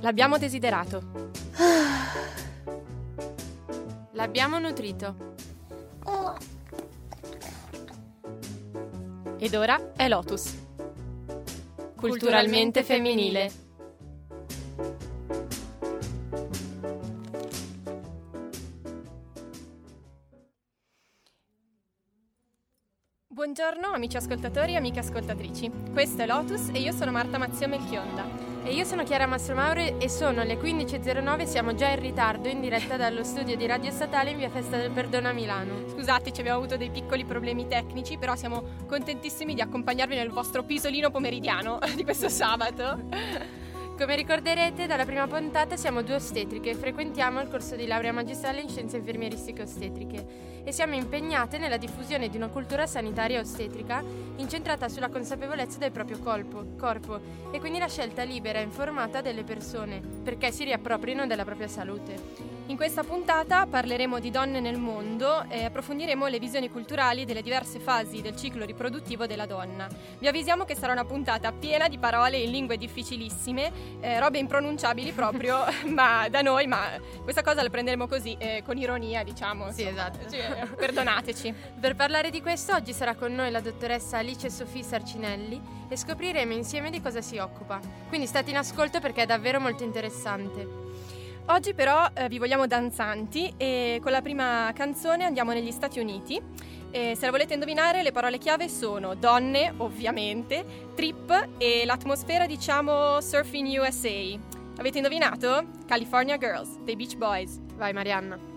L'abbiamo desiderato. L'abbiamo nutrito. Ed ora è Lotus. Culturalmente femminile. Buongiorno amici ascoltatori e amiche ascoltatrici. Questo è Lotus e io sono Marta Mazzio Melchionda. E io sono Chiara Mastromauri e sono le 15.09, siamo già in ritardo in diretta dallo studio di Radio Statale in via Festa del Perdono a Milano. Scusateci, abbiamo avuto dei piccoli problemi tecnici, però siamo contentissimi di accompagnarvi nel vostro pisolino pomeridiano di questo sabato. Come ricorderete, dalla prima puntata siamo due ostetriche e frequentiamo il corso di laurea magistrale in scienze infermieristiche ostetriche e siamo impegnate nella diffusione di una cultura sanitaria ostetrica incentrata sulla consapevolezza del proprio corpo, corpo e quindi la scelta libera e informata delle persone perché si riapproprino della propria salute. In questa puntata parleremo di donne nel mondo e approfondiremo le visioni culturali delle diverse fasi del ciclo riproduttivo della donna. Vi avvisiamo che sarà una puntata piena di parole in lingue difficilissime, eh, robe impronunciabili proprio ma da noi, ma questa cosa la prenderemo così, eh, con ironia diciamo. Sì, esatto. Cioè, perdonateci. per parlare di questo oggi sarà con noi la dottoressa Alice Sofì Sarcinelli e scopriremo insieme di cosa si occupa. Quindi state in ascolto perché è davvero molto interessante. Oggi però eh, vi vogliamo danzanti e con la prima canzone andiamo negli Stati Uniti. E se la volete indovinare, le parole chiave sono donne, ovviamente, trip e l'atmosfera, diciamo, surfing USA. Avete indovinato? California Girls, dei Beach Boys. Vai Marianna.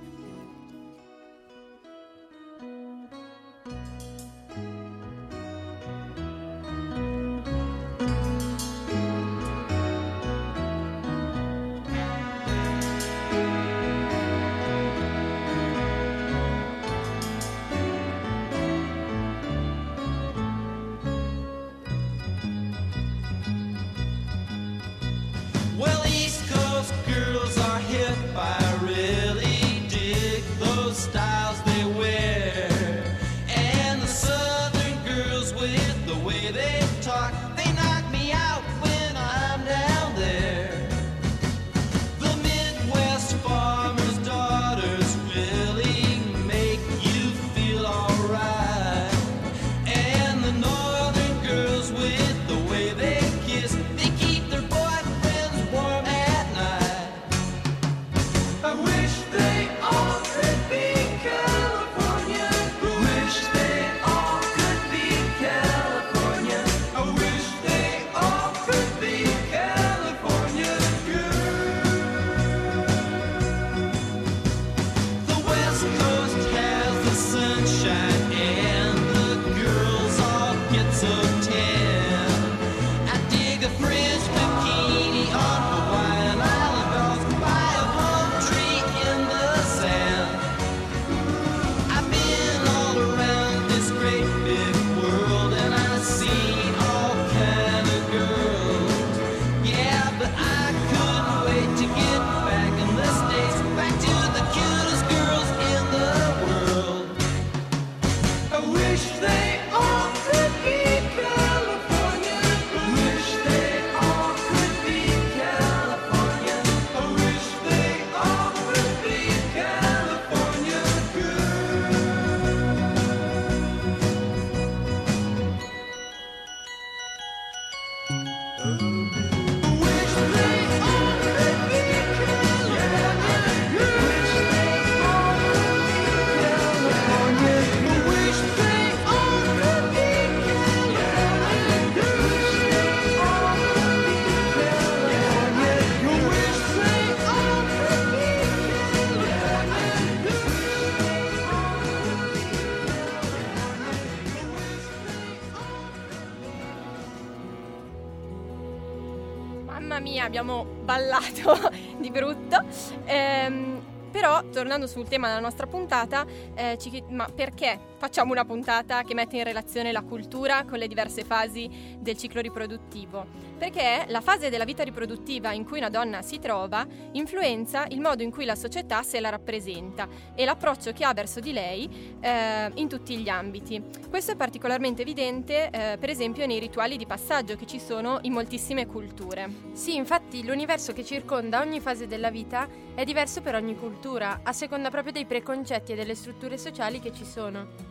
Tornando sul tema della nostra puntata, eh, ci, ma perché facciamo una puntata che mette in relazione la cultura con le diverse fasi del ciclo riproduttivo? Perché la fase della vita riproduttiva in cui una donna si trova influenza il modo in cui la società se la rappresenta e l'approccio che ha verso di lei eh, in tutti gli ambiti. Questo è particolarmente evidente, eh, per esempio, nei rituali di passaggio che ci sono in moltissime culture. Sì, infatti l'universo che circonda ogni fase della vita è diverso per ogni cultura, a seconda proprio dei preconcetti e delle strutture sociali che ci sono.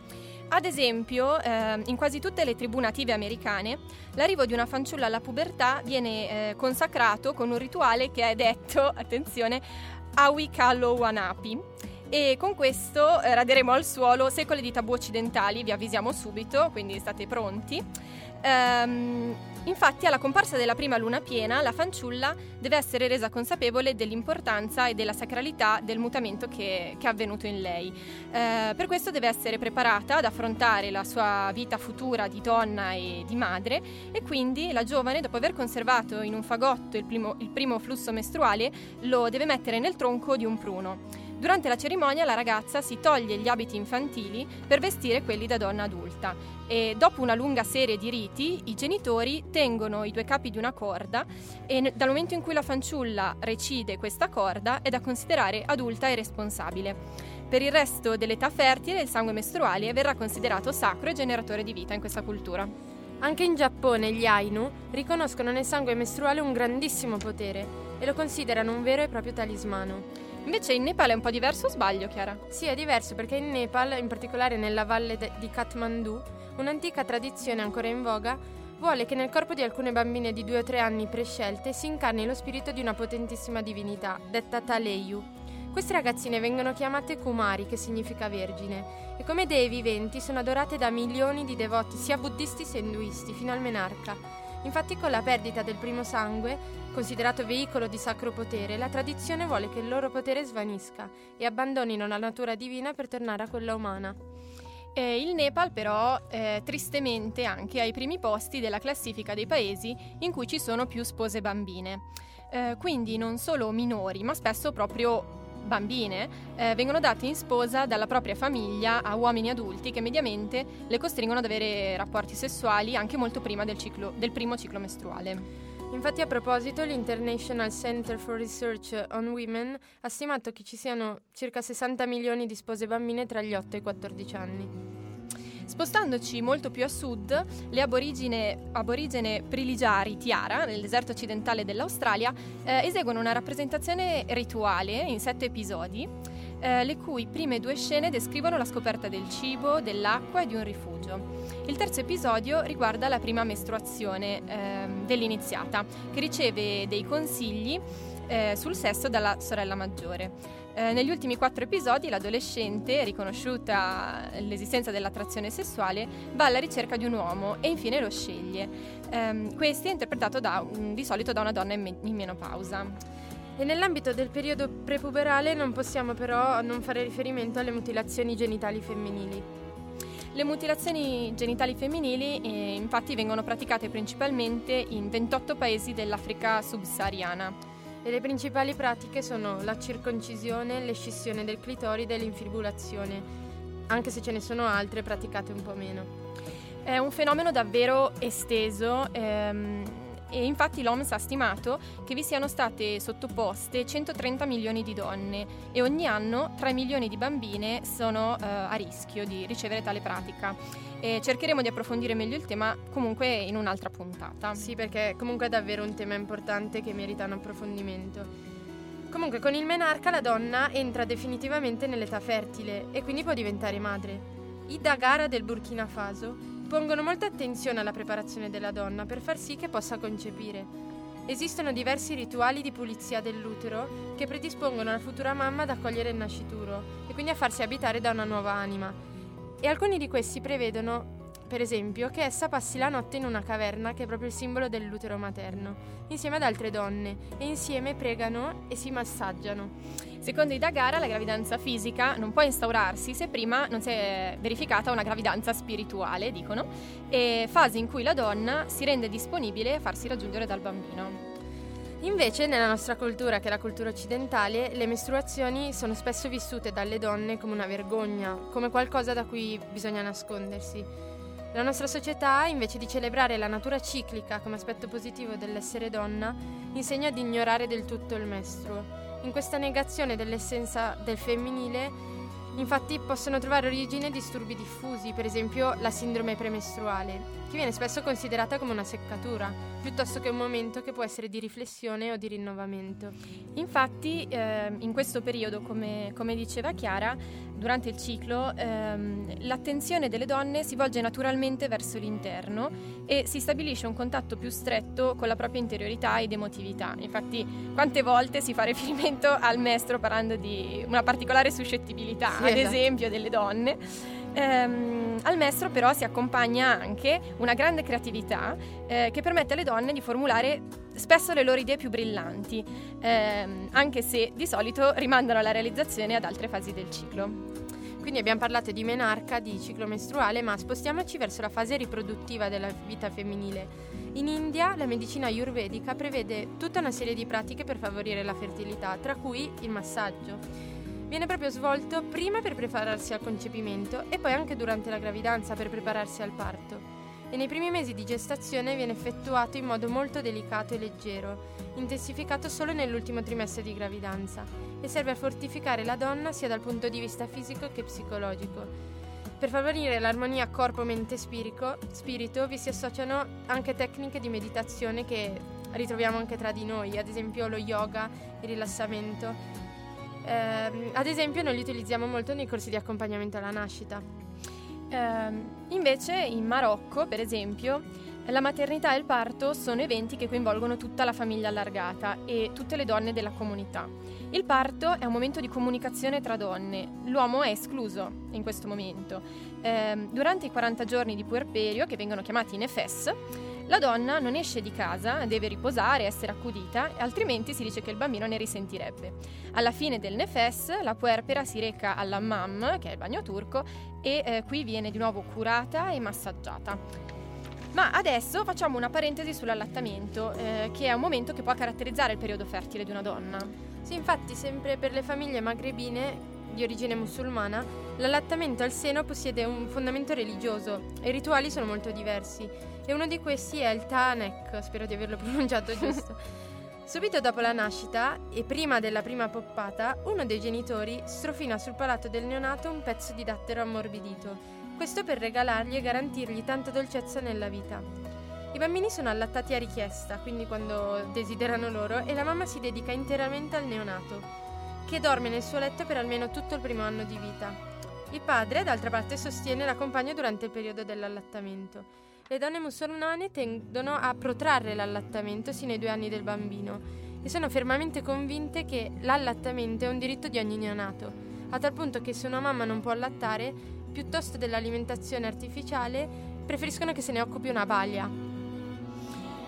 Ad esempio, eh, in quasi tutte le tribù native americane, l'arrivo di una fanciulla alla pubertà viene eh, consacrato con un rituale che è detto, attenzione, Awi Kallo Wanapi. E con questo eh, raderemo al suolo secoli di tabù occidentali, vi avvisiamo subito, quindi state pronti. Ehm, Infatti, alla comparsa della prima luna piena, la fanciulla deve essere resa consapevole dell'importanza e della sacralità del mutamento che, che è avvenuto in lei. Eh, per questo deve essere preparata ad affrontare la sua vita futura di donna e di madre e quindi la giovane, dopo aver conservato in un fagotto il primo, il primo flusso mestruale, lo deve mettere nel tronco di un pruno. Durante la cerimonia la ragazza si toglie gli abiti infantili per vestire quelli da donna adulta e dopo una lunga serie di riti i genitori tengono i due capi di una corda e dal momento in cui la fanciulla recide questa corda è da considerare adulta e responsabile. Per il resto dell'età fertile il sangue mestruale verrà considerato sacro e generatore di vita in questa cultura. Anche in Giappone gli Ainu riconoscono nel sangue mestruale un grandissimo potere e lo considerano un vero e proprio talismano. Invece in Nepal è un po' diverso o sbaglio, Chiara? Sì, è diverso perché in Nepal, in particolare nella valle de- di Kathmandu, un'antica tradizione ancora in voga vuole che nel corpo di alcune bambine di 2 o 3 anni prescelte si incarni lo spirito di una potentissima divinità, detta Taleyu. Queste ragazzine vengono chiamate Kumari, che significa vergine, e come dei viventi sono adorate da milioni di devoti, sia buddisti sia induisti, fino al menarca. Infatti con la perdita del primo sangue, considerato veicolo di sacro potere, la tradizione vuole che il loro potere svanisca e abbandonino la natura divina per tornare a quella umana. Eh, il Nepal però eh, tristemente anche ai primi posti della classifica dei paesi in cui ci sono più spose bambine. Eh, quindi non solo minori, ma spesso proprio bambine eh, vengono date in sposa dalla propria famiglia a uomini adulti che mediamente le costringono ad avere rapporti sessuali anche molto prima del, ciclo, del primo ciclo mestruale. Infatti a proposito l'International Center for Research on Women ha stimato che ci siano circa 60 milioni di spose bambine tra gli 8 e i 14 anni. Spostandoci molto più a sud, le aborigene, aborigene Priligiari Tiara, nel deserto occidentale dell'Australia, eh, eseguono una rappresentazione rituale in sette episodi, eh, le cui prime due scene descrivono la scoperta del cibo, dell'acqua e di un rifugio. Il terzo episodio riguarda la prima mestruazione eh, dell'iniziata, che riceve dei consigli eh, sul sesso dalla sorella maggiore. Eh, negli ultimi quattro episodi l'adolescente, riconosciuta l'esistenza dell'attrazione sessuale, va alla ricerca di un uomo e infine lo sceglie. Eh, questo è interpretato da, di solito da una donna in, me- in menopausa. E nell'ambito del periodo prepuberale non possiamo però non fare riferimento alle mutilazioni genitali femminili. Le mutilazioni genitali femminili eh, infatti vengono praticate principalmente in 28 paesi dell'Africa subsahariana e le principali pratiche sono la circoncisione, l'escissione del clitoride e l'infibulazione, anche se ce ne sono altre praticate un po' meno. È un fenomeno davvero esteso. Ehm e infatti l'OMS ha stimato che vi siano state sottoposte 130 milioni di donne e ogni anno 3 milioni di bambine sono eh, a rischio di ricevere tale pratica. E cercheremo di approfondire meglio il tema comunque in un'altra puntata. Sì, perché comunque è davvero un tema importante che merita un approfondimento. Comunque con il menarca la donna entra definitivamente nell'età fertile e quindi può diventare madre. Ida Gara del Burkina Faso pongono molta attenzione alla preparazione della donna per far sì che possa concepire. Esistono diversi rituali di pulizia dell'utero che predispongono la futura mamma ad accogliere il nascituro e quindi a farsi abitare da una nuova anima. E alcuni di questi prevedono per esempio, che essa passi la notte in una caverna che è proprio il simbolo dell'utero materno, insieme ad altre donne, e insieme pregano e si massaggiano. Secondo i Dagara la gravidanza fisica non può instaurarsi se prima non si è verificata una gravidanza spirituale, dicono, e fase in cui la donna si rende disponibile a farsi raggiungere dal bambino. Invece nella nostra cultura, che è la cultura occidentale, le mestruazioni sono spesso vissute dalle donne come una vergogna, come qualcosa da cui bisogna nascondersi. La nostra società, invece di celebrare la natura ciclica come aspetto positivo dell'essere donna, insegna ad ignorare del tutto il mestruo. In questa negazione dell'essenza del femminile, infatti possono trovare origine disturbi diffusi, per esempio la sindrome premestruale, che viene spesso considerata come una seccatura, piuttosto che un momento che può essere di riflessione o di rinnovamento. Infatti, eh, in questo periodo, come, come, diceva Chiara, durante il ciclo, ehm, l'attenzione delle donne si volge naturalmente verso l'interno e si stabilisce un contatto più stretto con la propria interiorità ed emotività. Infatti, quante volte si fa riferimento al mestro parlando di una particolare suscettibilità, sì, ad esatto. esempio, delle donne. Ehm, al mestro però si accompagna anche una grande creatività eh, che permette alle donne di formulare spesso le loro idee più brillanti, ehm, anche se di solito rimandano la realizzazione ad altre fasi del ciclo. Quindi abbiamo parlato di menarca, di ciclo mestruale, ma spostiamoci verso la fase riproduttiva della vita femminile. In India la medicina ayurvedica prevede tutta una serie di pratiche per favorire la fertilità, tra cui il massaggio viene proprio svolto prima per prepararsi al concepimento e poi anche durante la gravidanza per prepararsi al parto. E nei primi mesi di gestazione viene effettuato in modo molto delicato e leggero, intensificato solo nell'ultimo trimestre di gravidanza e serve a fortificare la donna sia dal punto di vista fisico che psicologico. Per favorire l'armonia corpo-mente-spirito vi si associano anche tecniche di meditazione che ritroviamo anche tra di noi, ad esempio lo yoga, il rilassamento eh, ad esempio noi li utilizziamo molto nei corsi di accompagnamento alla nascita. Eh, invece in Marocco, per esempio, la maternità e il parto sono eventi che coinvolgono tutta la famiglia allargata e tutte le donne della comunità. Il parto è un momento di comunicazione tra donne, l'uomo è escluso in questo momento. Eh, durante i 40 giorni di puerperio, che vengono chiamati nefes, la donna non esce di casa, deve riposare, essere accudita, altrimenti si dice che il bambino ne risentirebbe. Alla fine del nefes, la puerpera si reca all'hammam, che è il bagno turco, e eh, qui viene di nuovo curata e massaggiata. Ma adesso facciamo una parentesi sull'allattamento, eh, che è un momento che può caratterizzare il periodo fertile di una donna. Sì, infatti, sempre per le famiglie magrebine di origine musulmana, l'allattamento al seno possiede un fondamento religioso e i rituali sono molto diversi. E uno di questi è il Ta'anek, spero di averlo pronunciato giusto. Subito dopo la nascita e prima della prima poppata, uno dei genitori strofina sul palato del neonato un pezzo di dattero ammorbidito. Questo per regalargli e garantirgli tanta dolcezza nella vita. I bambini sono allattati a richiesta, quindi quando desiderano loro, e la mamma si dedica interamente al neonato, che dorme nel suo letto per almeno tutto il primo anno di vita. Il padre, d'altra parte, sostiene la compagna durante il periodo dell'allattamento le donne musulmane tendono a protrarre l'allattamento sino ai due anni del bambino e sono fermamente convinte che l'allattamento è un diritto di ogni neonato, a tal punto che se una mamma non può allattare, piuttosto dell'alimentazione artificiale, preferiscono che se ne occupi una baglia.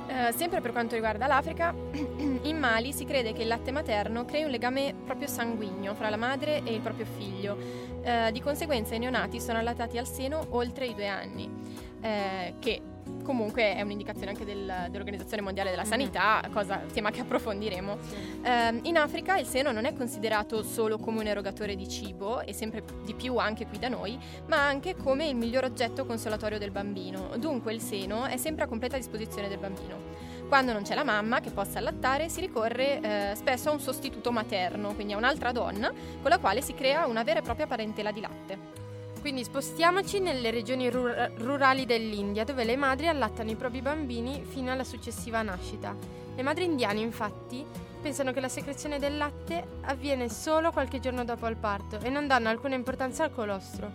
Eh, sempre per quanto riguarda l'Africa, in Mali si crede che il latte materno crei un legame proprio sanguigno fra la madre e il proprio figlio. Eh, di conseguenza i neonati sono allattati al seno oltre i due anni eh, che comunque è un'indicazione anche del, dell'Organizzazione Mondiale della mm-hmm. Sanità, cosa, tema che approfondiremo. Eh, in Africa il seno non è considerato solo come un erogatore di cibo, e sempre di più anche qui da noi, ma anche come il miglior oggetto consolatorio del bambino. Dunque il seno è sempre a completa disposizione del bambino. Quando non c'è la mamma che possa allattare, si ricorre eh, spesso a un sostituto materno, quindi a un'altra donna, con la quale si crea una vera e propria parentela di latte. Quindi spostiamoci nelle regioni rur- rurali dell'India, dove le madri allattano i propri bambini fino alla successiva nascita. Le madri indiane, infatti, pensano che la secrezione del latte avviene solo qualche giorno dopo il parto e non danno alcuna importanza al colostro,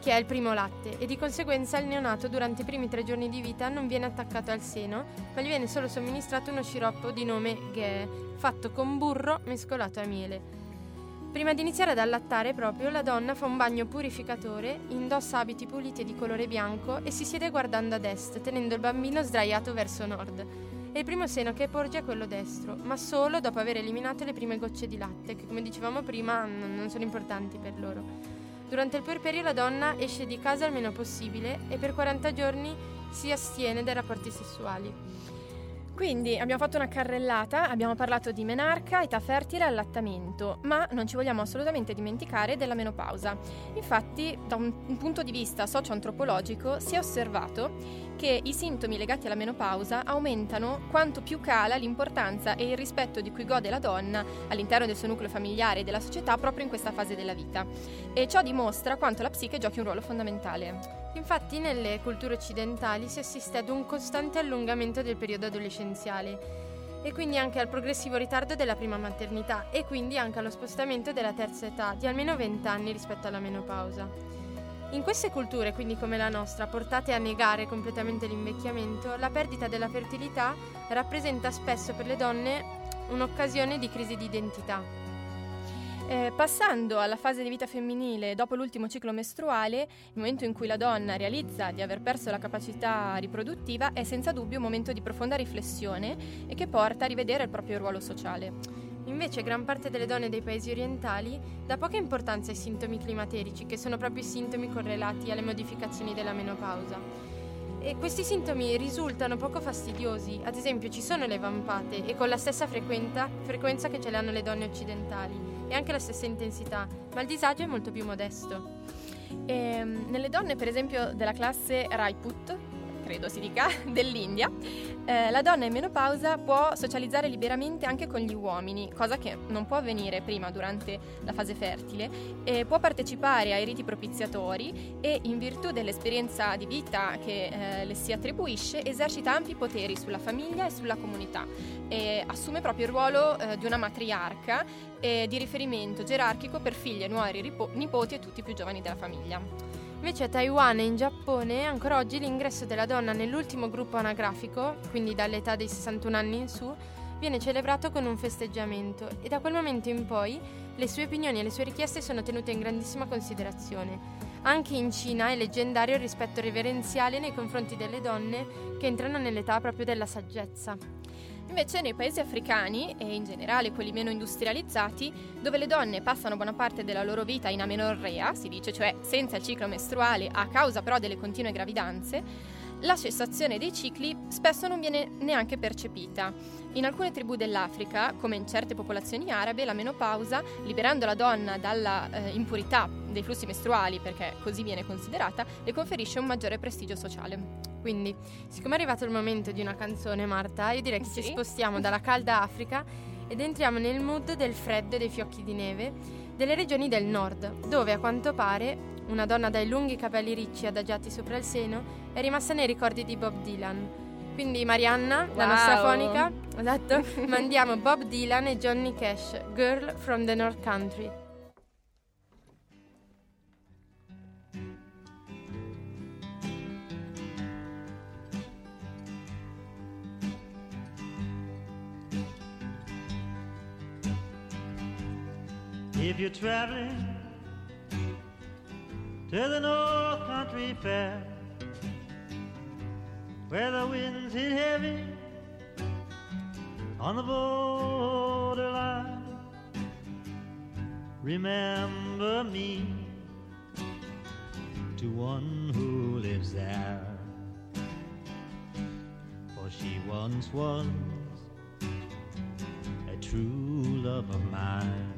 che è il primo latte, e di conseguenza il neonato durante i primi tre giorni di vita non viene attaccato al seno, ma gli viene solo somministrato uno sciroppo di nome Ghee, fatto con burro mescolato a miele. Prima di iniziare ad allattare proprio, la donna fa un bagno purificatore, indossa abiti puliti e di colore bianco e si siede guardando ad est, tenendo il bambino sdraiato verso nord. E il primo seno che porge è quello destro, ma solo dopo aver eliminato le prime gocce di latte, che come dicevamo prima non sono importanti per loro. Durante il puerperio la donna esce di casa il meno possibile e per 40 giorni si astiene dai rapporti sessuali. Quindi abbiamo fatto una carrellata, abbiamo parlato di menarca, età fertile e allattamento, ma non ci vogliamo assolutamente dimenticare della menopausa. Infatti, da un, punto di vista socio-antropologico, si è osservato che i sintomi legati alla menopausa aumentano quanto più cala l'importanza e il rispetto di cui gode la donna all'interno del suo nucleo familiare e della società proprio in questa fase della vita. E ciò dimostra quanto la psiche giochi un ruolo fondamentale. Infatti nelle culture occidentali si assiste ad un costante allungamento del periodo adolescenziale e quindi anche al progressivo ritardo della prima maternità e quindi anche allo spostamento della terza età di almeno 20 anni rispetto alla menopausa. In queste culture, quindi come la nostra, portate a negare completamente l'invecchiamento, la perdita della fertilità rappresenta spesso per le donne un'occasione di crisi di identità. Eh, passando alla fase di vita femminile dopo l'ultimo ciclo mestruale, il momento in cui la donna realizza di aver perso la capacità riproduttiva è senza dubbio un momento di profonda riflessione e che porta a rivedere il proprio ruolo sociale. Invece gran parte delle donne dei paesi orientali dà poca importanza ai sintomi climaterici, che sono proprio i sintomi correlati alle modificazioni della menopausa. E questi sintomi risultano poco fastidiosi, ad esempio ci sono le vampate e con la stessa frequenza che ce le hanno le donne occidentali e anche la stessa intensità, ma il disagio è molto più modesto. E, ehm, nelle donne, per esempio, della classe Rajput, credo si dica, dell'India, eh, la donna in menopausa può socializzare liberamente anche con gli uomini, cosa che non può avvenire prima durante la fase fertile, e può partecipare ai riti propiziatori e in virtù dell'esperienza di vita che eh, le si attribuisce esercita ampi poteri sulla famiglia e sulla comunità e assume proprio il ruolo eh, di una matriarca e di riferimento gerarchico per figli e nuori nipoti e tutti i più giovani della famiglia. Invece a Taiwan e in Giappone ancora oggi l'ingresso della donna nell'ultimo gruppo anagrafico, quindi dall'età dei 61 anni in su, viene celebrato con un festeggiamento e da quel momento in poi le sue opinioni e le sue richieste sono tenute in grandissima considerazione. Anche in Cina è leggendario il rispetto reverenziale nei confronti delle donne che entrano nell'età proprio della saggezza. Invece nei paesi africani, e in generale quelli meno industrializzati, dove le donne passano buona parte della loro vita in amenorrea, si dice cioè senza il ciclo mestruale a causa però delle continue gravidanze, la cessazione dei cicli spesso non viene neanche percepita. In alcune tribù dell'Africa, come in certe popolazioni arabe, la menopausa, liberando la donna dalla eh, impurità dei flussi mestruali, perché così viene considerata, le conferisce un maggiore prestigio sociale. Quindi, siccome è arrivato il momento di una canzone, Marta, io direi che sì. ci spostiamo dalla calda Africa ed entriamo nel mood del freddo e dei fiocchi di neve delle regioni del nord, dove a quanto pare una donna dai lunghi capelli ricci adagiati sopra il seno è rimasta nei ricordi di Bob Dylan. Quindi Marianna, wow. la nostra fonica, esatto, mandiamo Bob Dylan e Johnny Cash, Girl from the North Country. If you're traveling to the North Country Fair, where the winds hit heavy on the borderline. Remember me to one who lives there, for she once was a true love of mine.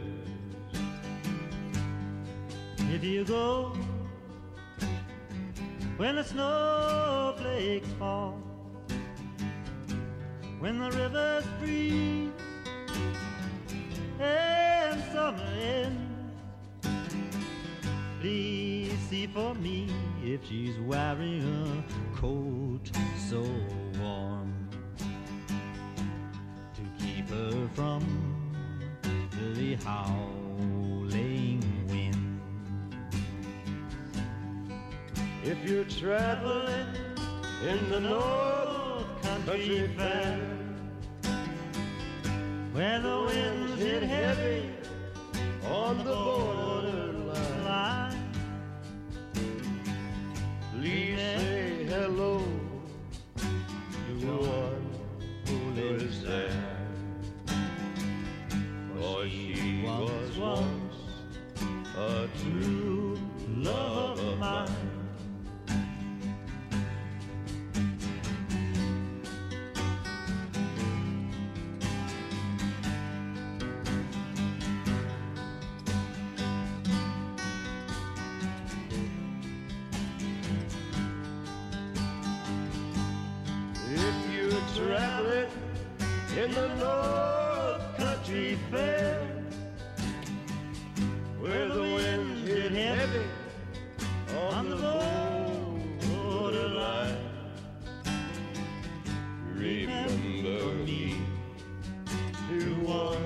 If you go when the snowflakes fall, when the rivers freeze and summer ends, please see for me if she's wearing a coat so warm to keep her from the howl. If you're traveling in the North Country Fair, where the winds hit heavy on the borderline. Please say hello to one who lives there. For she was once a true love to one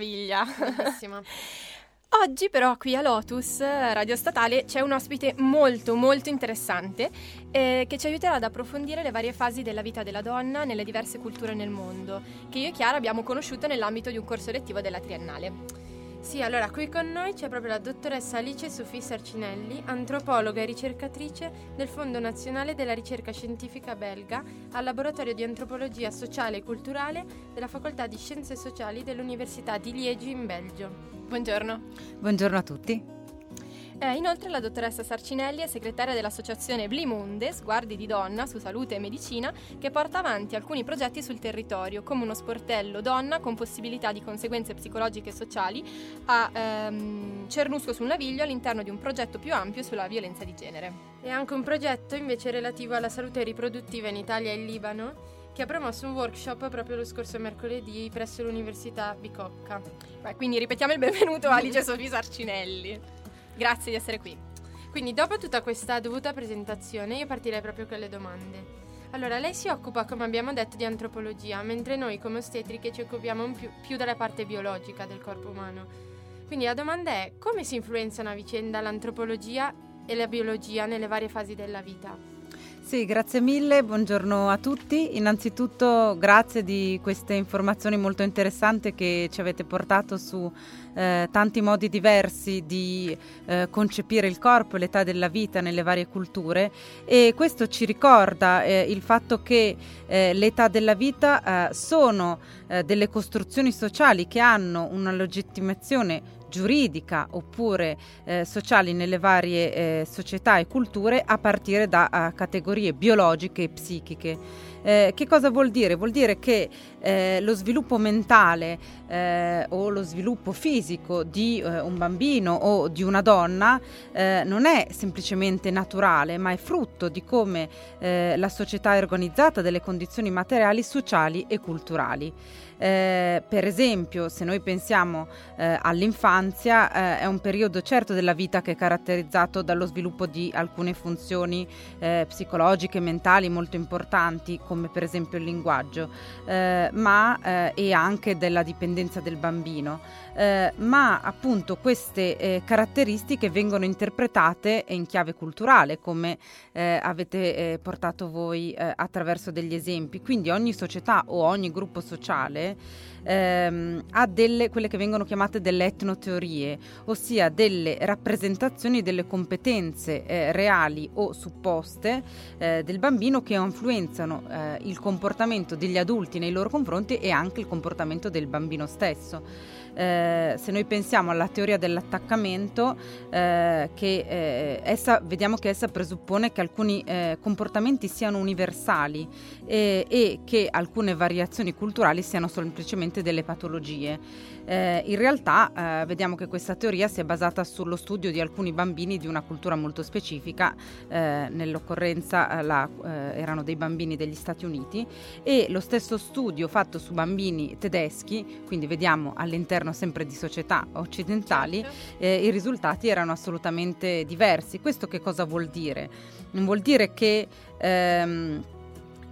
meraviglia. Bellissima. Oggi però qui a Lotus Radio Statale c'è un ospite molto molto interessante eh, che ci aiuterà ad approfondire le varie fasi della vita della donna nelle diverse culture nel mondo, che io e Chiara abbiamo conosciuto nell'ambito di un corso lettivo della Triennale. Sì, allora qui con noi c'è proprio la dottoressa Alice Sofì Sarcinelli, antropologa e ricercatrice del Fondo Nazionale della Ricerca Scientifica belga al Laboratorio di Antropologia Sociale e Culturale della Facoltà di Scienze Sociali dell'Università di Liegi in Belgio. Buongiorno. Buongiorno a tutti. Eh, inoltre la dottoressa Sarcinelli è segretaria dell'associazione Blimunde, Sguardi di Donna su Salute e Medicina, che porta avanti alcuni progetti sul territorio, come uno sportello donna con possibilità di conseguenze psicologiche e sociali a ehm, Cernusco sul Naviglio all'interno di un progetto più ampio sulla violenza di genere. E anche un progetto invece relativo alla salute riproduttiva in Italia e in Libano che ha promosso un workshop proprio lo scorso mercoledì presso l'Università Bicocca. Beh, quindi ripetiamo il benvenuto a Alice Sofì Sarcinelli. Grazie di essere qui. Quindi dopo tutta questa dovuta presentazione io partirei proprio con le domande. Allora, lei si occupa, come abbiamo detto, di antropologia, mentre noi come ostetriche ci occupiamo più, più della parte biologica del corpo umano. Quindi la domanda è come si influenzano a vicenda l'antropologia e la biologia nelle varie fasi della vita? Sì, grazie mille, buongiorno a tutti. Innanzitutto grazie di queste informazioni molto interessanti che ci avete portato su eh, tanti modi diversi di eh, concepire il corpo e l'età della vita nelle varie culture e questo ci ricorda eh, il fatto che eh, l'età della vita eh, sono eh, delle costruzioni sociali che hanno una legittimazione giuridica oppure eh, sociali nelle varie eh, società e culture a partire da uh, categorie biologiche e psichiche. Eh, che cosa vuol dire? Vuol dire che eh, lo sviluppo mentale eh, o lo sviluppo fisico di eh, un bambino o di una donna eh, non è semplicemente naturale, ma è frutto di come eh, la società è organizzata, delle condizioni materiali, sociali e culturali. Eh, per esempio, se noi pensiamo eh, all'infanzia, eh, è un periodo certo della vita che è caratterizzato dallo sviluppo di alcune funzioni psicologiche e mentali molto importanti, come per esempio il linguaggio, eh, ma eh, e anche della dipendenza del bambino. ma appunto queste caratteristiche vengono interpretate in chiave culturale, come avete portato voi attraverso degli esempi. Quindi ogni società o ogni gruppo sociale ehm, ha delle, quelle che vengono chiamate delle teorie, ossia delle rappresentazioni delle competenze eh, reali o supposte eh, del bambino che influenzano eh, il comportamento degli adulti nei loro confronti e anche il comportamento del bambino stesso. Eh, se noi pensiamo alla teoria dell'attaccamento, eh, che eh, essa, vediamo che essa presuppone che alcuni eh, comportamenti siano universali e che alcune variazioni culturali siano semplicemente delle patologie. Eh, in realtà eh, vediamo che questa teoria si è basata sullo studio di alcuni bambini di una cultura molto specifica, eh, nell'occorrenza eh, la, eh, erano dei bambini degli Stati Uniti e lo stesso studio fatto su bambini tedeschi, quindi vediamo all'interno sempre di società occidentali, certo. Eh, i risultati erano assolutamente diversi. Questo che cosa vuol dire? Non vuol dire che... Ehm,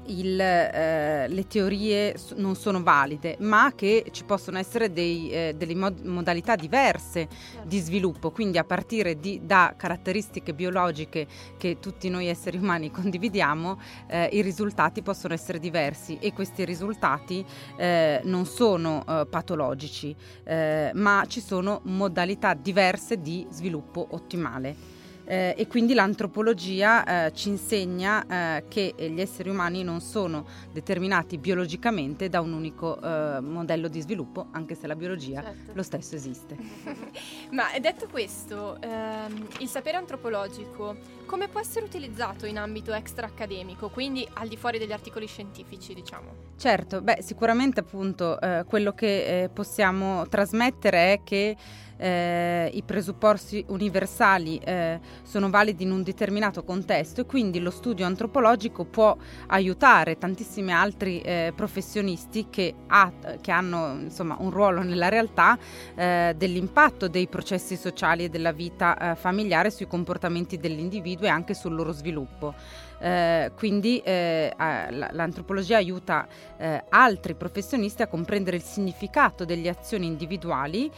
il, eh, le teorie non sono valide, ma che ci possono essere dei, eh, delle mod- modalità diverse di sviluppo, quindi a partire di, da caratteristiche biologiche che tutti noi esseri umani condividiamo, eh, i risultati possono essere diversi e questi risultati eh, non sono eh, patologici, eh, ma ci sono modalità diverse di sviluppo ottimale eh, e quindi l'antropologia eh, ci insegna eh, che gli esseri umani non sono determinati biologicamente da un unico eh, modello di sviluppo, anche se la biologia certo. lo stesso esiste. Ma detto questo, ehm, il sapere antropologico come può essere utilizzato in ambito extra accademico, quindi al di fuori degli articoli scientifici, diciamo? Certo, beh, sicuramente appunto eh, quello che eh, possiamo trasmettere è che eh, i presupposti universali eh, sono validi in un determinato contesto e quindi lo studio antropologico può aiutare tantissimi altri eh, professionisti che, ha, che, hanno insomma, un ruolo nella realtà eh, dell'impatto dei processi sociali e della vita eh, familiare sui comportamenti dell'individuo e anche sul loro sviluppo. Eh, quindi eh, l'antropologia aiuta eh, altri professionisti a comprendere il significato delle azioni individuali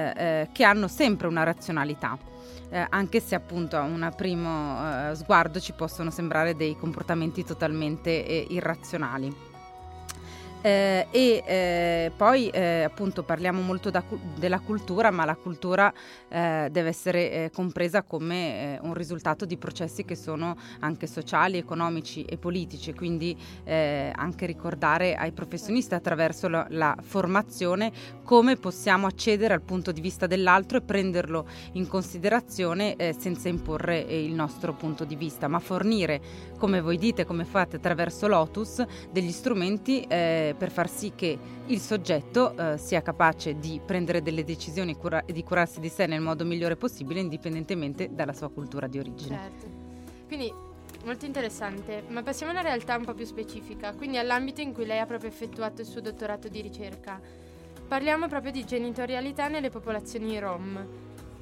eh, eh, che hanno sempre una razionalità. Eh, anche se appunto a un primo sguardo ci possono sembrare dei comportamenti totalmente irrazionali. Eh, e eh, poi eh, appunto parliamo molto da, della cultura, ma la cultura eh, deve essere eh, compresa come eh, un risultato di processi che sono anche sociali, economici e politici, quindi anche ricordare ai professionisti attraverso la, la, formazione come possiamo accedere al punto di vista dell'altro e prenderlo in considerazione senza imporre il nostro punto di vista, ma fornire, come voi dite, come fate attraverso Lotus, degli strumenti per far sì che il soggetto eh, sia capace di prendere delle decisioni cura- e di curarsi di sé nel modo migliore possibile indipendentemente dalla sua cultura di origine. Certo. Quindi molto interessante, ma passiamo a una realtà un po' più specifica, quindi all'ambito in cui lei ha proprio effettuato il suo dottorato di ricerca. Parliamo proprio di genitorialità nelle popolazioni rom.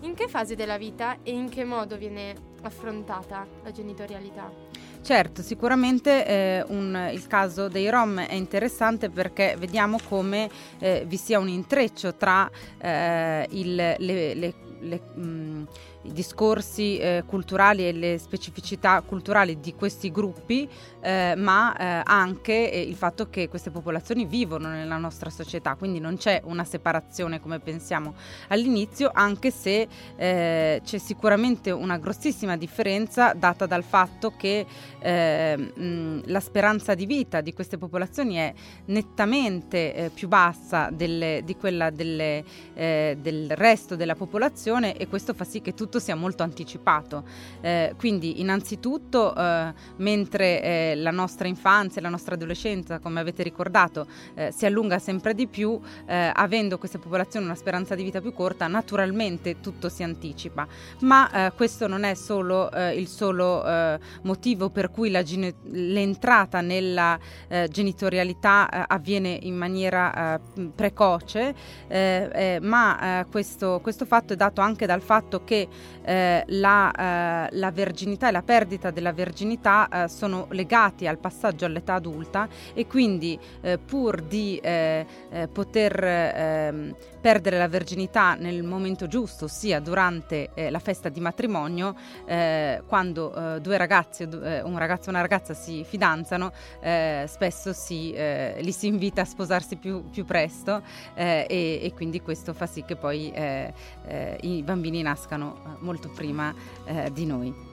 In che fase della vita e in che modo viene affrontata la genitorialità? Certo, sicuramente eh, un, il caso dei Rom è interessante perché vediamo come eh, vi sia un intreccio tra eh, il, le, le, le mh, mm, i discorsi eh, culturali e le specificità culturali di questi gruppi, eh, ma eh, anche eh, il fatto che queste popolazioni vivono nella nostra società, quindi non c'è una separazione come pensiamo all'inizio, anche se eh, c'è sicuramente una grossissima differenza data dal fatto che eh, mh, la speranza di vita di queste popolazioni è nettamente più bassa delle, di quella delle, del resto della popolazione e questo fa sì che tutto tutto sia molto anticipato. Eh, quindi innanzitutto eh, mentre eh, la nostra infanzia la nostra adolescenza, come avete ricordato, eh, si allunga sempre di più, eh, avendo queste popolazioni una speranza di vita più corta, naturalmente tutto si anticipa. Ma eh, questo non è solo il solo motivo per cui la gene- l'entrata nella genitorialità avviene in maniera precoce, ma questo, questo fatto è dato anche dal fatto che eh, la, eh, la, verginità e la perdita della verginità eh, sono legati al passaggio all'età adulta e quindi eh, pur di eh, eh, poter ehm, perdere la verginità nel momento giusto, ossia durante la festa di matrimonio, quando due ragazzi, un ragazzo e una ragazza si fidanzano, spesso si, li si invita a sposarsi più, più presto e, e, quindi questo fa sì che poi i bambini nascano molto prima eh, di noi.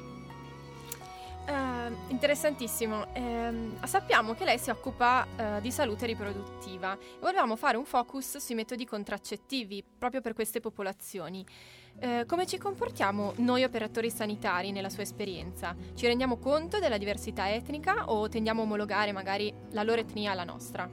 Uh, interessantissimo. Uh, sappiamo che lei si occupa uh, di salute riproduttiva e volevamo fare un focus sui metodi contraccettivi proprio per queste popolazioni. Eh, come ci comportiamo noi operatori sanitari nella sua esperienza? Ci rendiamo conto della diversità etnica o tendiamo a omologare magari la loro etnia alla nostra?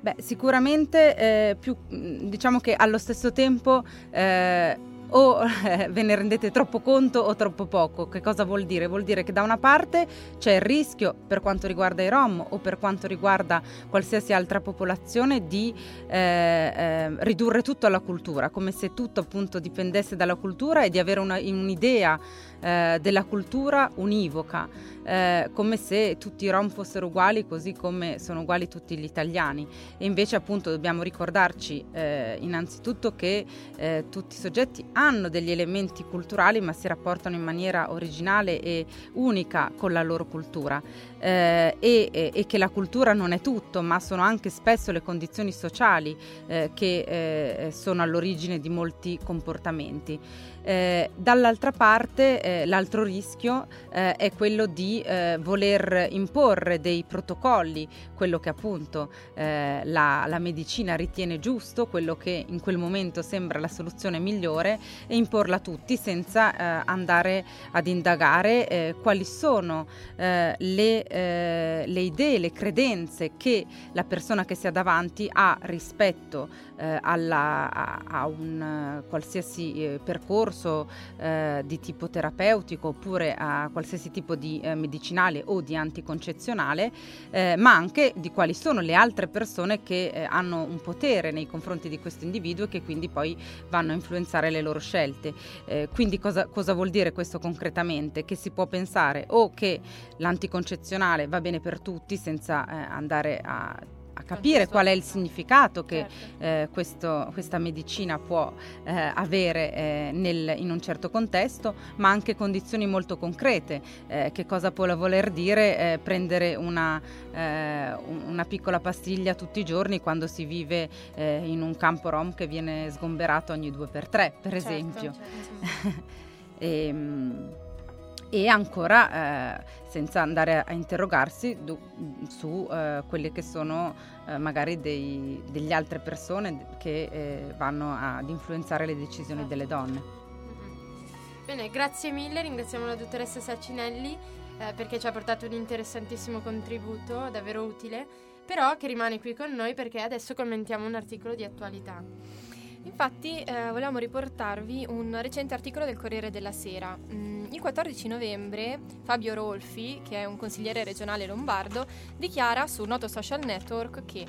Beh, sicuramente eh, più, diciamo che allo stesso tempo eh, o eh, ve ne rendete troppo conto o troppo poco. Che cosa vuol dire? Vuol dire che da una parte c'è il rischio per quanto riguarda i Rom o per quanto riguarda qualsiasi altra popolazione di eh, eh, ridurre tutto alla cultura, come se tutto appunto dipendesse dalla cultura e di avere una, un'idea eh, della cultura univoca, eh, come se tutti i rom fossero uguali così come sono uguali tutti gli italiani. E invece appunto dobbiamo ricordarci eh, innanzitutto che eh, tutti i soggetti hanno degli elementi culturali ma si rapportano in maniera originale e unica con la loro cultura eh, e, e, che la cultura non è tutto ma sono anche spesso le condizioni sociali eh, che sono all'origine di molti comportamenti. Eh, dall'altra parte eh, l'altro rischio eh, è quello di eh, voler imporre dei protocolli, quello che appunto eh, la, la, medicina ritiene giusto, quello che in quel momento sembra la soluzione migliore e imporla a tutti senza eh, andare ad indagare quali sono le, le, idee, le credenze che la persona che si ha davanti ha rispetto alla, a, a, un qualsiasi percorso percorso eh, di tipo terapeutico oppure a qualsiasi tipo di eh, medicinale o di anticoncezionale, eh, ma anche di quali sono le altre persone che eh, hanno un potere nei confronti di questo individuo e che quindi poi vanno a influenzare le loro scelte. Eh, quindi cosa, cosa vuol dire questo concretamente? Che si può pensare o che l'anticoncezionale va bene per tutti senza eh, andare a a capire qual è il significato che certo. eh, questo, questa medicina può eh, avere eh, nel, in un certo contesto, ma anche condizioni molto concrete. Eh, che cosa può voler dire eh, prendere una, eh, una, piccola pastiglia tutti i giorni quando si vive in un campo rom che viene sgomberato ogni due per tre, per certo, esempio. Certo. e, ehm, e ancora eh, senza andare a interrogarsi du, su eh, quelle che sono eh, magari dei, delle altre persone che eh, vanno ad influenzare le decisioni delle donne. Mm-hmm. Bene, grazie mille, ringraziamo la dottoressa Sacinelli eh, perché ci ha portato un interessantissimo contributo, davvero utile, però che rimane qui con noi perché adesso commentiamo un articolo di attualità. Infatti eh, volevamo riportarvi un recente articolo del Corriere della Sera. Mm, il 14 novembre Fabio Rolfi, che è un consigliere regionale lombardo, dichiara sul noto social network che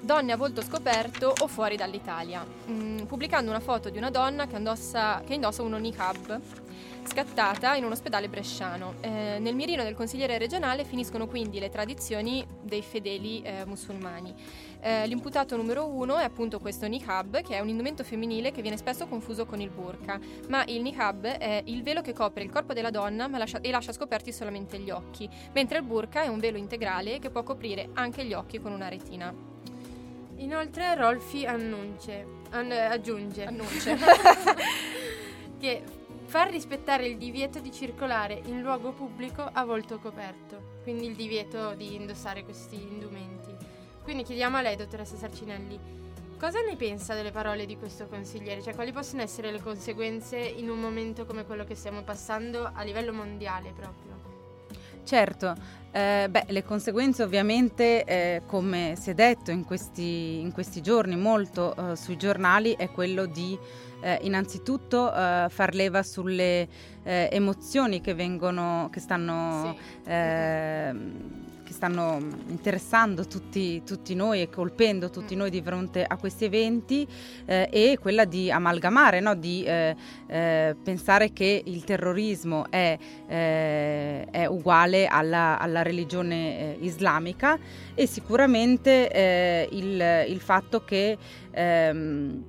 donne a volto scoperto o fuori dall'Italia, mm, pubblicando una foto di una donna che, indossa, che indossa un Onicab scattata in un ospedale bresciano. Eh, nel mirino del consigliere regionale finiscono quindi le tradizioni dei fedeli eh, musulmani. Eh, l'imputato numero uno è appunto questo niqab, che è un indumento femminile che viene spesso confuso con il burqa, ma il niqab è il velo che copre il corpo della donna lascia, e lascia scoperti solamente gli occhi, mentre il burqa è un velo integrale che può coprire anche gli occhi con una retina. Inoltre Rolfi annunce, an- aggiunge annunce. che far rispettare il divieto di circolare in luogo pubblico a volto coperto, quindi il divieto di indossare questi indumenti. Quindi chiediamo a lei, dottoressa Sarcinelli, cosa ne pensa delle parole di questo consigliere? Cioè, quali possono essere le conseguenze in un momento come quello che stiamo passando a livello mondiale proprio? Certo, eh, beh, le conseguenze ovviamente, eh, come si è detto in questi, in questi giorni molto eh, sui giornali, è quello di eh, innanzitutto eh, far leva sulle eh, emozioni che vengono, che stanno, sì. Stanno interessando tutti, tutti, noi e colpendo tutti noi di fronte a questi eventi eh, e quella di amalgamare, no? di eh, eh, pensare che il terrorismo è, eh, è uguale alla, alla religione islamica e sicuramente il, il, fatto che ehm,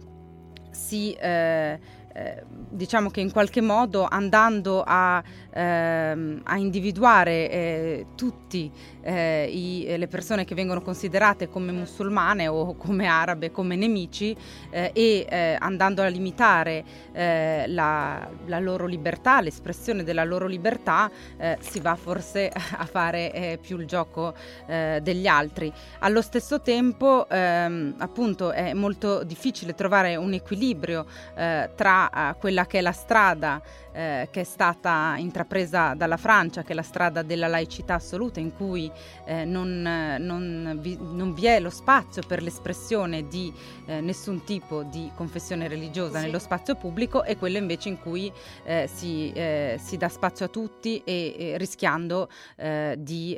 si eh, eh, diciamo che in qualche modo andando a, ehm, a individuare eh, tutte eh, le persone che vengono considerate come musulmane o come arabe, come nemici eh, e eh, andando a limitare eh, la, la, loro libertà, l'espressione della loro libertà, si va forse a fare più il gioco degli altri. Allo stesso tempo ehm, appunto è molto difficile trovare un equilibrio tra quella che è la strada eh, che è stata intrapresa dalla Francia, che è la strada della laicità assoluta, in cui eh, non, non, vi, non, vi, è lo spazio per l'espressione di eh, nessun tipo di confessione religiosa sì. nello spazio pubblico, e quello invece in cui eh, si, eh, si, dà spazio a tutti e, e rischiando eh, di,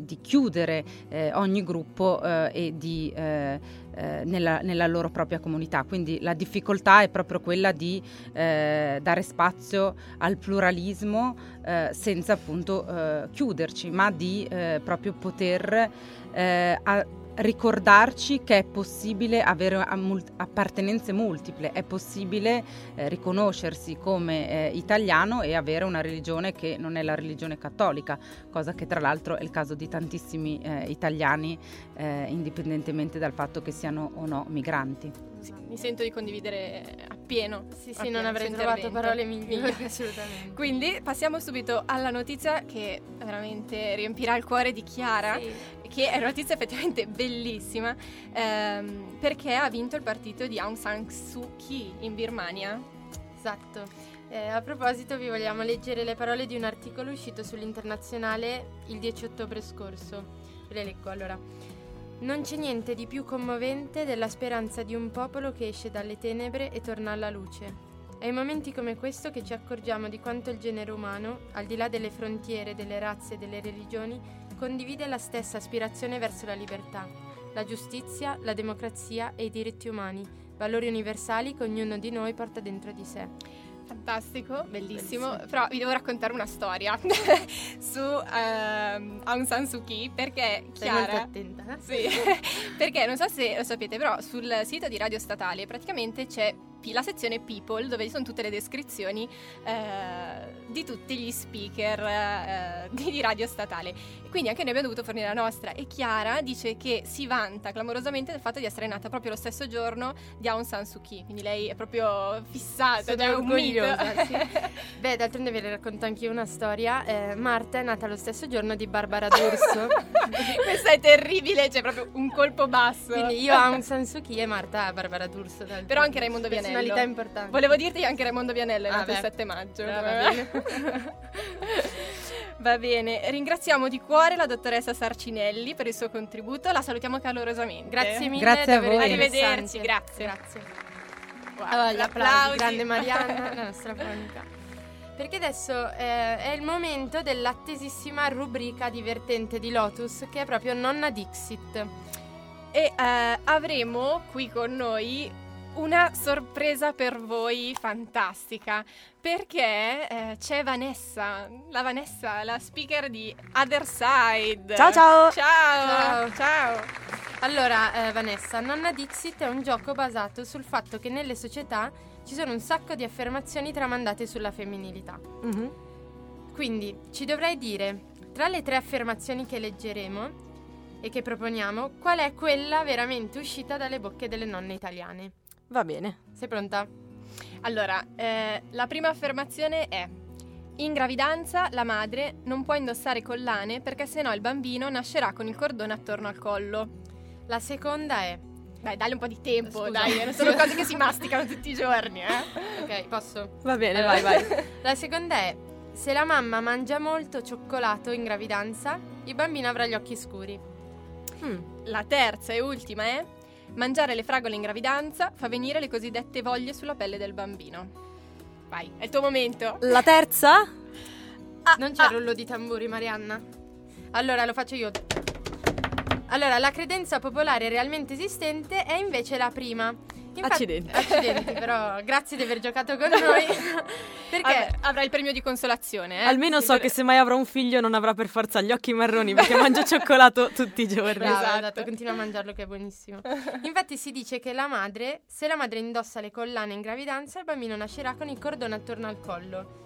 di, chiudere ogni gruppo e di eh, nella, nella, loro propria comunità. Quindi la difficoltà è proprio quella di eh, dare spazio al pluralismo eh, senza appunto eh, chiuderci, ma di eh, proprio poter a, ricordarci che è possibile avere appartenenze multiple, è possibile eh, riconoscersi come eh, italiano e avere una religione che non è la religione cattolica, cosa che tra l'altro è il caso di tantissimi eh, italiani, eh, indipendentemente dal fatto che siano o no migranti. Sì, mi sento di condividere appieno. Sì, sì, non avrei trovato parole migliori, assolutamente. Quindi passiamo subito alla notizia che veramente riempirà il cuore di Chiara. Sì che è una notizia effettivamente bellissima, ehm, perché ha vinto il partito di Aung San Suu Kyi in Birmania. Esatto. Eh, a proposito vi vogliamo leggere le parole di un articolo uscito sull'internazionale il 10 ottobre scorso. Ve le leggo allora. Non c'è niente di più commovente della speranza di un popolo che esce dalle tenebre e torna alla luce. È in momenti come questo che ci accorgiamo di quanto il genere umano, al di là delle frontiere, delle razze e delle religioni, condivide la stessa aspirazione verso la libertà, la giustizia, la democrazia e i diritti umani, valori universali che ognuno di noi porta dentro di sé. Fantastico, bellissimo. bellissimo. Però vi devo raccontare una storia su uh, Aung San Suu Kyi perché Chiara... Sei molto attenta. Sì, perché non so se lo sapete, però sul sito di Radio Statale praticamente c'è la sezione People dove ci sono tutte le descrizioni eh, di tutti gli speaker eh, di, radio statale. quindi anche noi abbiamo dovuto fornire la nostra. E Chiara dice che si vanta clamorosamente del fatto di essere nata proprio lo stesso giorno di Aung San Suu Kyi. Quindi lei è proprio fissata, è orgogliosa. Sì. Beh, d'altronde ve le racconto anche io una storia. Eh, Marta è nata lo stesso giorno di Barbara D'Urso. Questa è terribile, c'è proprio un colpo basso. Quindi io Aung San Suu Kyi e Marta Barbara D'Urso. Però anche Raimondo Vianello personalità importanti. Volevo dirti anche Raimondo Vianello è ah, nato il 7 maggio. Ah, va bene. va bene, ringraziamo di cuore la dottoressa Sarcinelli per il suo contributo, la salutiamo calorosamente. Grazie mille. Grazie a voi. Arrivederci, grazie. Grazie. Wow, allora, applausi. Grande Marianna, la nostra fonica. Perché adesso eh, è il momento dell'attesissima rubrica divertente di Lotus che è proprio Nonna Dixit. E eh, avremo qui con noi una sorpresa per voi fantastica perché eh, c'è Vanessa, la Vanessa, la speaker di Other Side. Ciao ciao! Ciao! Ciao! ciao. Allora, eh, Vanessa, Nonna Dixit è un gioco basato sul fatto che nelle società ci sono un sacco di affermazioni tramandate sulla femminilità. Mm-hmm. Quindi ci dovrai dire, tra le tre affermazioni che leggeremo e che proponiamo, qual è quella veramente uscita dalle bocche delle nonne italiane. Va bene. Sei pronta? Allora, eh, la prima affermazione è in gravidanza la madre non può indossare collane perché sennò il bambino nascerà con il cordone attorno al collo. La seconda è dai, dai un po' di tempo, Scusa. dai, non sono cose che si masticano tutti i giorni, eh. Ok, posso? Va bene, allora, vai, vai. La seconda è se la mamma mangia molto cioccolato in gravidanza, il bambino avrà gli occhi scuri. Hmm. La terza e ultima è Mangiare le fragole in gravidanza fa venire le cosiddette voglie sulla pelle del bambino. Vai, è il tuo momento. La terza? Ah, non c'è ah. rullo di tamburi, Marianna. Allora lo faccio io. Allora, la credenza popolare realmente esistente è invece la prima. Infatti- Accidenti. Accidenti, però grazie di aver giocato con noi. perché Av- avrà il premio di consolazione, eh? Almeno sì, so per- che se mai avrò un figlio non avrà per forza gli occhi marroni perché mangio cioccolato tutti i giorni. Brava, Esatto. esatto, continua a mangiarlo che è buonissimo. Infatti si dice che la madre, se la madre indossa le collane in gravidanza, il bambino nascerà con il cordone attorno al collo.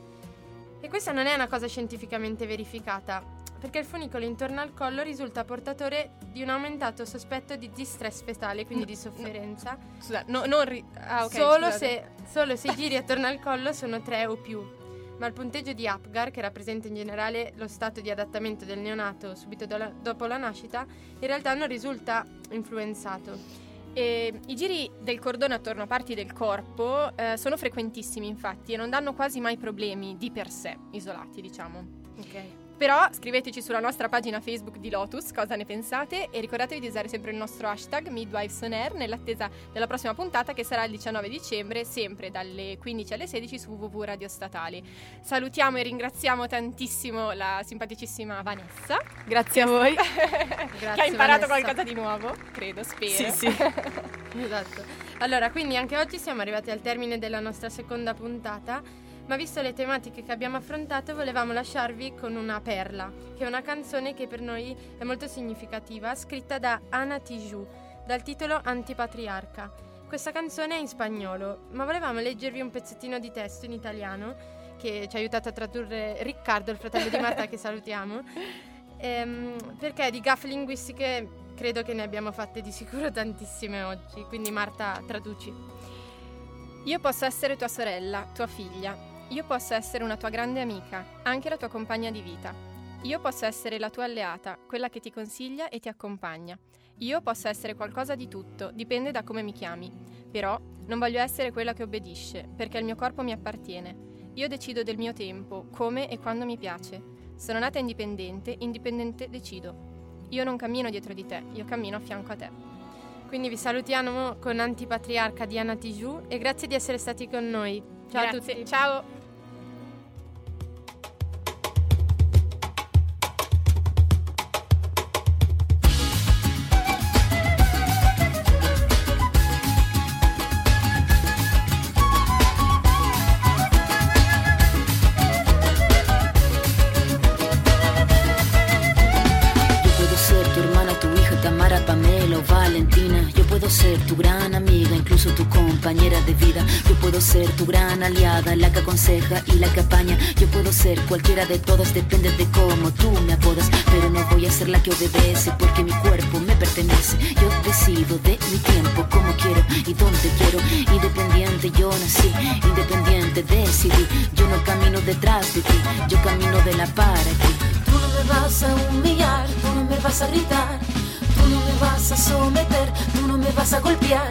E questa non è una cosa scientificamente verificata, perché il funicolo intorno al collo risulta portatore di un aumentato sospetto di distress fetale, quindi di sofferenza, Scusa, no- non ri- ah, ok, solo, se, solo se i giri attorno al collo sono tre o più. Ma il punteggio di Apgar, che rappresenta in generale lo stato di adattamento del neonato subito dola- dopo la nascita, in realtà non risulta influenzato. E I giri del cordone attorno a parti del corpo eh, sono frequentissimi infatti e non danno quasi mai problemi di per sé, isolati diciamo. Ok. Però scriveteci sulla nostra pagina Facebook di Lotus cosa ne pensate e ricordatevi di usare sempre il nostro hashtag MidwifeSonair nell'attesa della prossima puntata che sarà il 19 dicembre, sempre dalle 15 alle 16 su www Radio Statali. Salutiamo e ringraziamo tantissimo la simpaticissima Vanessa Grazie a voi. che ha imparato Vanessa. qualcosa di nuovo, credo, spero. Sì, sì. Esatto. Allora, quindi anche oggi siamo arrivati al termine della nostra seconda puntata, ma visto le tematiche che abbiamo affrontato, volevamo lasciarvi con una perla, che è una canzone che per noi è molto significativa, scritta da Ana Tijoux, dal titolo Antipatriarca. Questa canzone è in spagnolo, ma volevamo leggervi un pezzettino di testo in italiano che ci ha aiutato a tradurre Riccardo, il fratello di Marta che salutiamo. Ehm, perché di gaffe linguistiche credo che ne abbiamo fatte di sicuro tantissime oggi, quindi Marta traduci. Io posso essere tua sorella, tua figlia. Io posso essere una tua grande amica, anche la tua compagna di vita. Io posso essere la tua alleata, quella che ti consiglia e ti accompagna. Io posso essere qualcosa di tutto, dipende da come mi chiami. Però non voglio essere quella che obbedisce, perché il mio corpo mi appartiene. Io decido del mio tempo, come e quando mi piace. Sono nata indipendente, indipendente decido. Io non cammino dietro di te, io cammino a fianco a te. Quindi vi salutiamo con Antipatriarca di Anna Tijoux e grazie di essere stati con noi. Ciao a Grazie, tutti. Ciao. Yo puedo ser tu gran aliada, la que aconseja y la que apaña. Yo puedo ser cualquiera de todas, depende de cómo tú me apodas. Pero no voy a ser la que obedece porque mi cuerpo me pertenece. Yo decido de mi tiempo, como quiero y donde quiero. Independiente yo nací, independiente decidí. Yo no camino detrás de ti, yo camino de la para ti. Tú no me vas a humillar, tú no me vas a gritar, tú no me vas a someter, tú no me vas a golpear,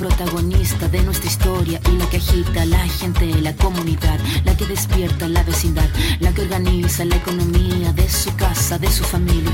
Protagonista de nuestra historia y la que agita la gente, la comunidad, la que despierta la vecindad, la que organiza la economía de su casa, de su familia.